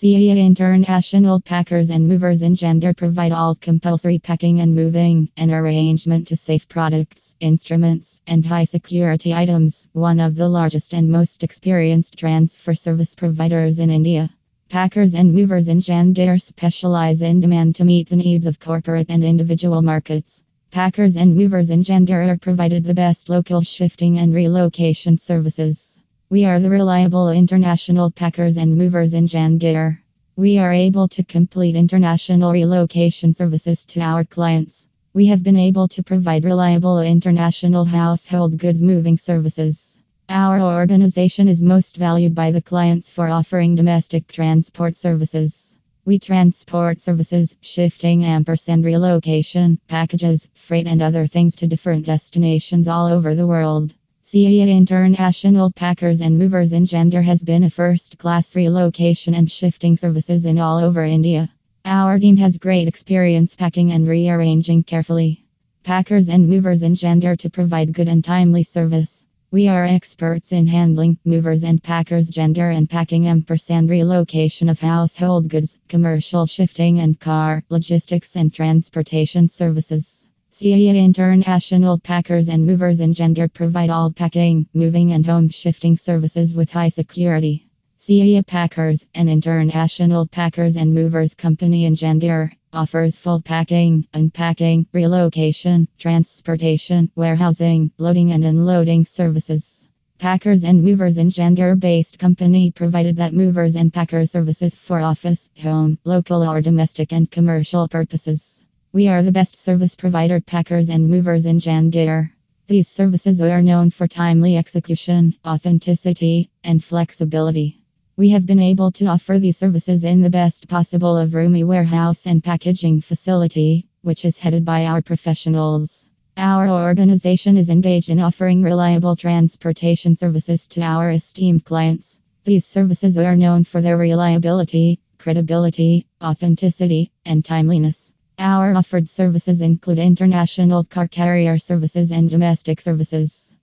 Siya International Packers and Movers in Janjgir provide all compulsory packing and moving and arrangement to safe products, instruments, and high security items, one of the largest and most experienced transfer service providers in India. Packers and movers in Janjgir specialize in demand to meet the needs of corporate and individual markets. Packers and movers in Janjgir are provided the best local shifting and relocation services. We are the reliable international packers and movers in Janjgir. We are able to complete international relocation services to our clients. We have been able to provide reliable international household goods moving services. Our organization is most valued by the clients for offering domestic transport services. We transport services, shifting ampersand relocation, packages, freight, and other things to different destinations all over the world. Siya International Packers and Movers in Janjgir has been a first class relocation and shifting services in all over India. Our team has great experience packing and rearranging carefully. Packers and movers in Janjgir to provide good and timely service. We are experts in handling, movers and packers, Janjgir and packing ampersand relocation of household goods, commercial shifting and car, logistics and transportation services. Siya International Packers and Movers in Janjgir provide all packing, moving, and home shifting services with high security. Siya Packers, an international packers and movers company in Janjgir, offers full packing, unpacking, relocation, transportation, warehousing, loading, and unloading services. Packers and Movers in Janjgir based company provided that movers and packers services for office, home, local or domestic and commercial purposes. We are the best service provider packers and movers in Janjgir. These services are known for timely execution, authenticity, and flexibility. We have been able to offer these services in the best possible of roomy warehouse and packaging facility, which is headed by our professionals. Our organization is engaged in offering reliable transportation services to our esteemed clients. These services are known for their reliability, credibility, authenticity, and timeliness. Our offered services include international car carrier services and domestic services.